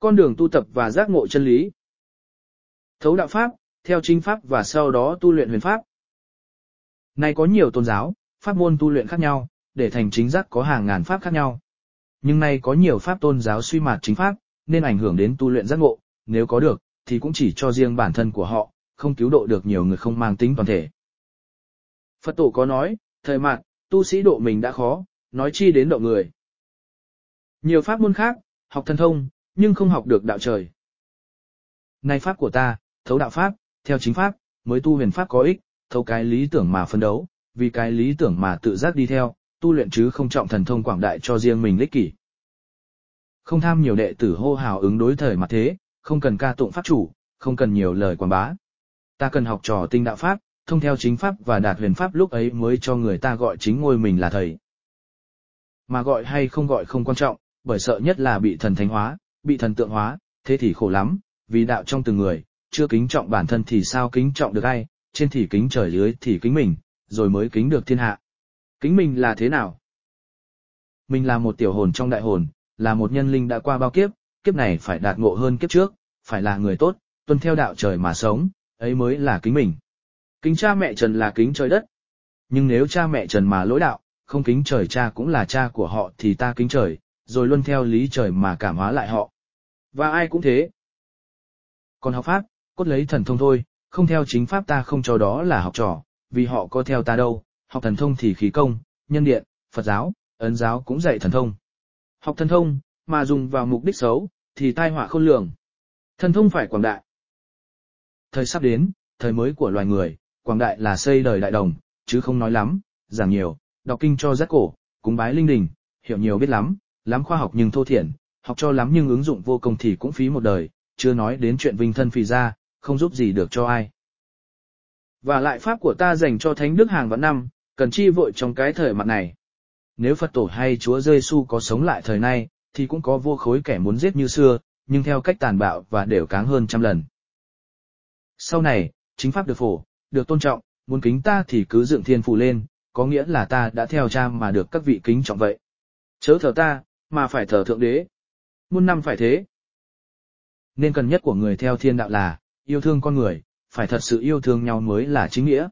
con đường tu tập và giác ngộ chân lý. Thấu đạo pháp, theo chính pháp và sau đó tu luyện huyền pháp. Này có nhiều tôn giáo, pháp môn tu luyện khác nhau, để thành chính giác có hàng ngàn pháp khác nhau. Nhưng nay có nhiều pháp tôn giáo suy mạt chính pháp, nên ảnh hưởng đến tu luyện giác ngộ, nếu có được, thì cũng chỉ cho riêng bản thân của họ, không cứu độ được nhiều người không mang tính toàn thể. Phật tổ có nói, thời mạt, tu sĩ độ mình đã khó, nói chi đến độ người. Nhiều pháp môn khác, học thần thông, nhưng không học được đạo trời. Nay pháp của ta, thấu đạo pháp, theo chính pháp, mới tu huyền pháp có ích, thấu cái lý tưởng mà phân đấu, vì cái lý tưởng mà tự giác đi theo, tu luyện chứ không trọng thần thông quảng đại cho riêng mình lích kỷ. Không tham nhiều đệ tử hô hào ứng đối thời mặt thế, không cần ca tụng pháp chủ, không cần nhiều lời quảng bá. Ta cần học trò tinh đạo pháp, thông theo chính pháp và đạt huyền pháp lúc ấy mới cho người ta gọi chính ngôi mình là thầy. Mà gọi hay không gọi không quan trọng, bởi sợ nhất là bị thần thánh hóa, bị thần tượng hóa, thế thì khổ lắm, vì đạo trong từng người, chưa kính trọng bản thân thì sao kính trọng được ai, trên thì kính trời dưới thì kính mình, rồi mới kính được thiên hạ. Kính mình là thế nào? Mình là một tiểu hồn trong đại hồn, là một nhân linh đã qua bao kiếp, kiếp này phải đạt ngộ hơn kiếp trước, phải là người tốt, tuân theo đạo trời mà sống, ấy mới là kính mình. Kính cha mẹ Trần là kính trời đất. Nhưng nếu cha mẹ Trần mà lỗi đạo, không kính trời cha cũng là cha của họ thì ta kính trời, rồi luôn theo lý trời mà cảm hóa lại họ. Và ai cũng thế. Còn học pháp, cốt lấy thần thông thôi, không theo chính pháp ta không cho đó là học trò, vì họ có theo ta đâu, học thần thông thì khí công, nhân điện, Phật giáo, ấn giáo cũng dạy thần thông. Học thần thông, mà dùng vào mục đích xấu, thì tai họa khôn lường. Thần thông phải quảng đại. Thời sắp đến, thời mới của loài người, quảng đại là xây đời đại đồng, chứ không nói lắm, giảng nhiều, đọc kinh cho giác cổ, cúng bái linh đình, hiểu nhiều biết lắm, lắm khoa học nhưng thô thiển, học cho lắm nhưng ứng dụng vô công thì cũng phí một đời, chưa nói đến chuyện vinh thân phì ra, không giúp gì được cho ai. Và lại pháp của ta dành cho thánh đức hàng vạn năm, cần chi vội trong cái thời mặt này. Nếu Phật tổ hay Chúa Giêsu có sống lại thời nay, thì cũng có vô khối kẻ muốn giết như xưa, nhưng theo cách tàn bạo và đều cáng hơn trăm lần. Sau này, chính pháp được phổ, được tôn trọng, muốn kính ta thì cứ dựng thiên phù lên, có nghĩa là ta đã theo cha mà được các vị kính trọng vậy. Chớ thờ ta, mà phải thờ thượng đế. Muôn năm phải thế. Nên cần nhất của người theo thiên đạo là, yêu thương con người, phải thật sự yêu thương nhau mới là chính nghĩa.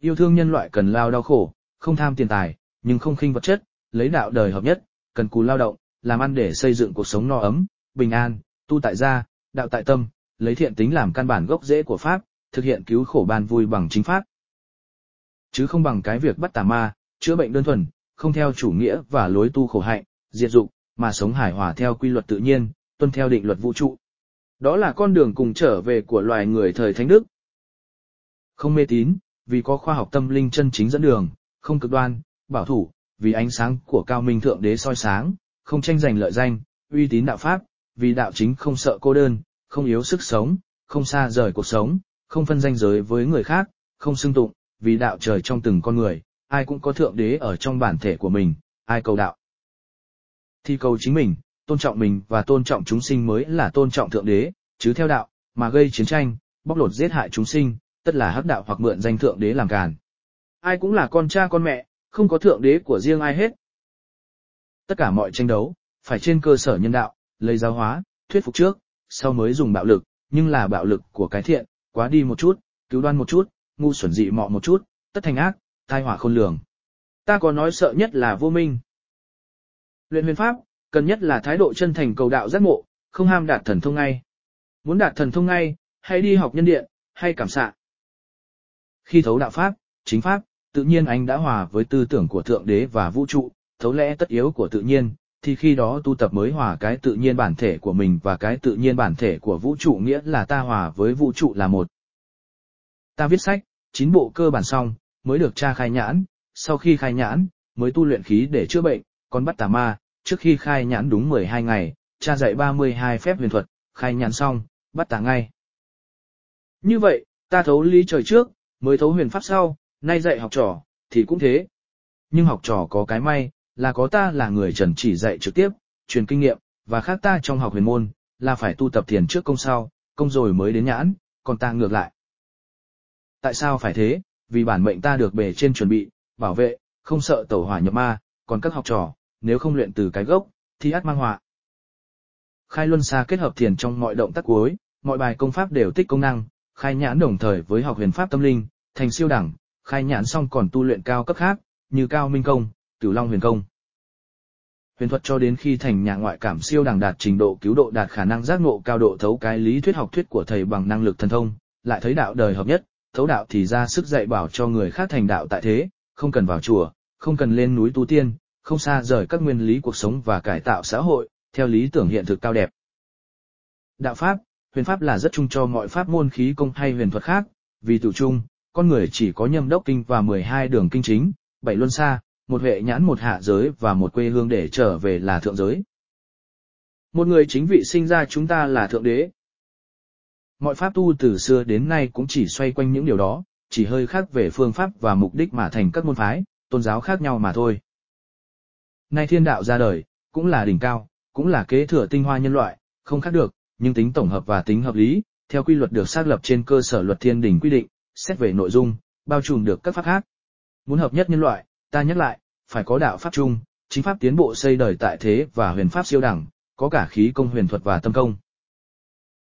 Yêu thương nhân loại cần lao đau khổ, không tham tiền tài, nhưng không khinh vật chất, lấy đạo đời hợp nhất, cần cù lao động, làm ăn để xây dựng cuộc sống no ấm, bình an, tu tại gia, đạo tại tâm, lấy thiện tính làm căn bản gốc rễ của Pháp, thực hiện cứu khổ ban vui bằng chính Pháp. Chứ không bằng cái việc bắt tà ma, chữa bệnh đơn thuần, không theo chủ nghĩa và lối tu khổ hạnh, diệt dụng, mà sống hài hòa theo quy luật tự nhiên, tuân theo định luật vũ trụ. Đó là con đường cùng trở về của loài người thời Thánh Đức. Không mê tín, vì có khoa học tâm linh chân chính dẫn đường, không cực đoan, bảo thủ, vì ánh sáng của cao minh thượng đế soi sáng, không tranh giành lợi danh, uy tín đạo pháp, vì đạo chính không sợ cô đơn, không yếu sức sống, không xa rời cuộc sống, không phân danh giới với người khác, không xưng tụng, vì đạo trời trong từng con người, ai cũng có thượng đế ở trong bản thể của mình, ai cầu đạo. Thì cầu chính mình, tôn trọng mình và tôn trọng chúng sinh mới là tôn trọng thượng đế, chứ theo đạo, mà gây chiến tranh, bóc lột giết hại chúng sinh, tất là hắc đạo hoặc mượn danh thượng đế làm càn. Ai cũng là con cha con mẹ, không có thượng đế của riêng ai hết. Tất cả mọi tranh đấu, phải trên cơ sở nhân đạo, lấy giáo hóa, thuyết phục trước, sau mới dùng bạo lực, nhưng là bạo lực của cái thiện, quá đi một chút, cứu đoan một chút, ngu xuẩn dị mọ một chút, tất thành ác, tai họa khôn lường. Ta có nói sợ nhất là vô minh. Luyện huyền pháp, cần nhất là thái độ chân thành cầu đạo giác ngộ, không ham đạt thần thông ngay. Muốn đạt thần thông ngay, hãy đi học nhân điện, hay cảm xạ. Khi thấu đạo pháp, chính pháp, tự nhiên anh đã hòa với tư tưởng của thượng đế và vũ trụ, thấu lẽ tất yếu của tự nhiên, thì khi đó tu tập mới hòa cái tự nhiên bản thể của mình và cái tự nhiên bản thể của vũ trụ nghĩa là ta hòa với vũ trụ là một. Ta viết sách, chín bộ cơ bản xong, mới được tra khai nhãn, sau khi khai nhãn, mới tu luyện khí để chữa bệnh, con bắt tà ma, trước khi khai nhãn đúng 12 ngày, cha dạy 32 phép huyền thuật, khai nhãn xong, bắt tà ngay. Như vậy, ta thấu lý trời trước, mới thấu huyền pháp sau, nay dạy học trò, thì cũng thế. Nhưng học trò có cái may, là có ta là người trần chỉ dạy trực tiếp, truyền kinh nghiệm, và khác ta trong học huyền môn, là phải tu tập thiền trước công sau, công rồi mới đến nhãn, còn ta ngược lại. Tại sao phải thế? Vì bản mệnh ta được bề trên chuẩn bị, bảo vệ, không sợ tẩu hỏa nhập ma, còn các học trò, nếu không luyện từ cái gốc, thì ắt mang họa. Khai luân xa kết hợp thiền trong mọi động tác cuối, mọi bài công pháp đều tích công năng, khai nhãn đồng thời với học huyền pháp tâm linh, thành siêu đẳng, khai nhãn xong còn tu luyện cao cấp khác, như cao minh công, cửu long huyền công. Huyền thuật cho đến khi thành nhà ngoại cảm siêu đẳng đạt trình độ cứu độ đạt khả năng giác ngộ cao độ thấu cái lý thuyết học thuyết của thầy bằng năng lực thần thông, lại thấy đạo đời hợp nhất, thấu đạo thì ra sức dạy bảo cho người khác thành đạo tại thế, không cần vào chùa, không cần lên núi tu tiên, không xa rời các nguyên lý cuộc sống và cải tạo xã hội, theo lý tưởng hiện thực cao đẹp. Đạo pháp, huyền pháp là rất chung cho mọi pháp môn khí công hay huyền thuật khác, vì tự chung, con người chỉ có nhâm đốc kinh và 12 đường kinh chính, bảy luân xa, một hệ nhãn một hạ giới và một quê hương để trở về là thượng giới. Một người chính vị sinh ra chúng ta là thượng đế. Mọi pháp tu từ xưa đến nay cũng chỉ xoay quanh những điều đó, chỉ hơi khác về phương pháp và mục đích mà thành các môn phái, tôn giáo khác nhau mà thôi. Nay thiên đạo ra đời, cũng là đỉnh cao, cũng là kế thừa tinh hoa nhân loại, không khác được, nhưng tính tổng hợp và tính hợp lý, theo quy luật được xác lập trên cơ sở luật thiên đỉnh quy định, xét về nội dung, bao trùm được các pháp khác. Muốn hợp nhất nhân loại, ta nhắc lại, phải có đạo pháp chung, chính pháp tiến bộ xây đời tại thế và huyền pháp siêu đẳng, có cả khí công huyền thuật và tâm công.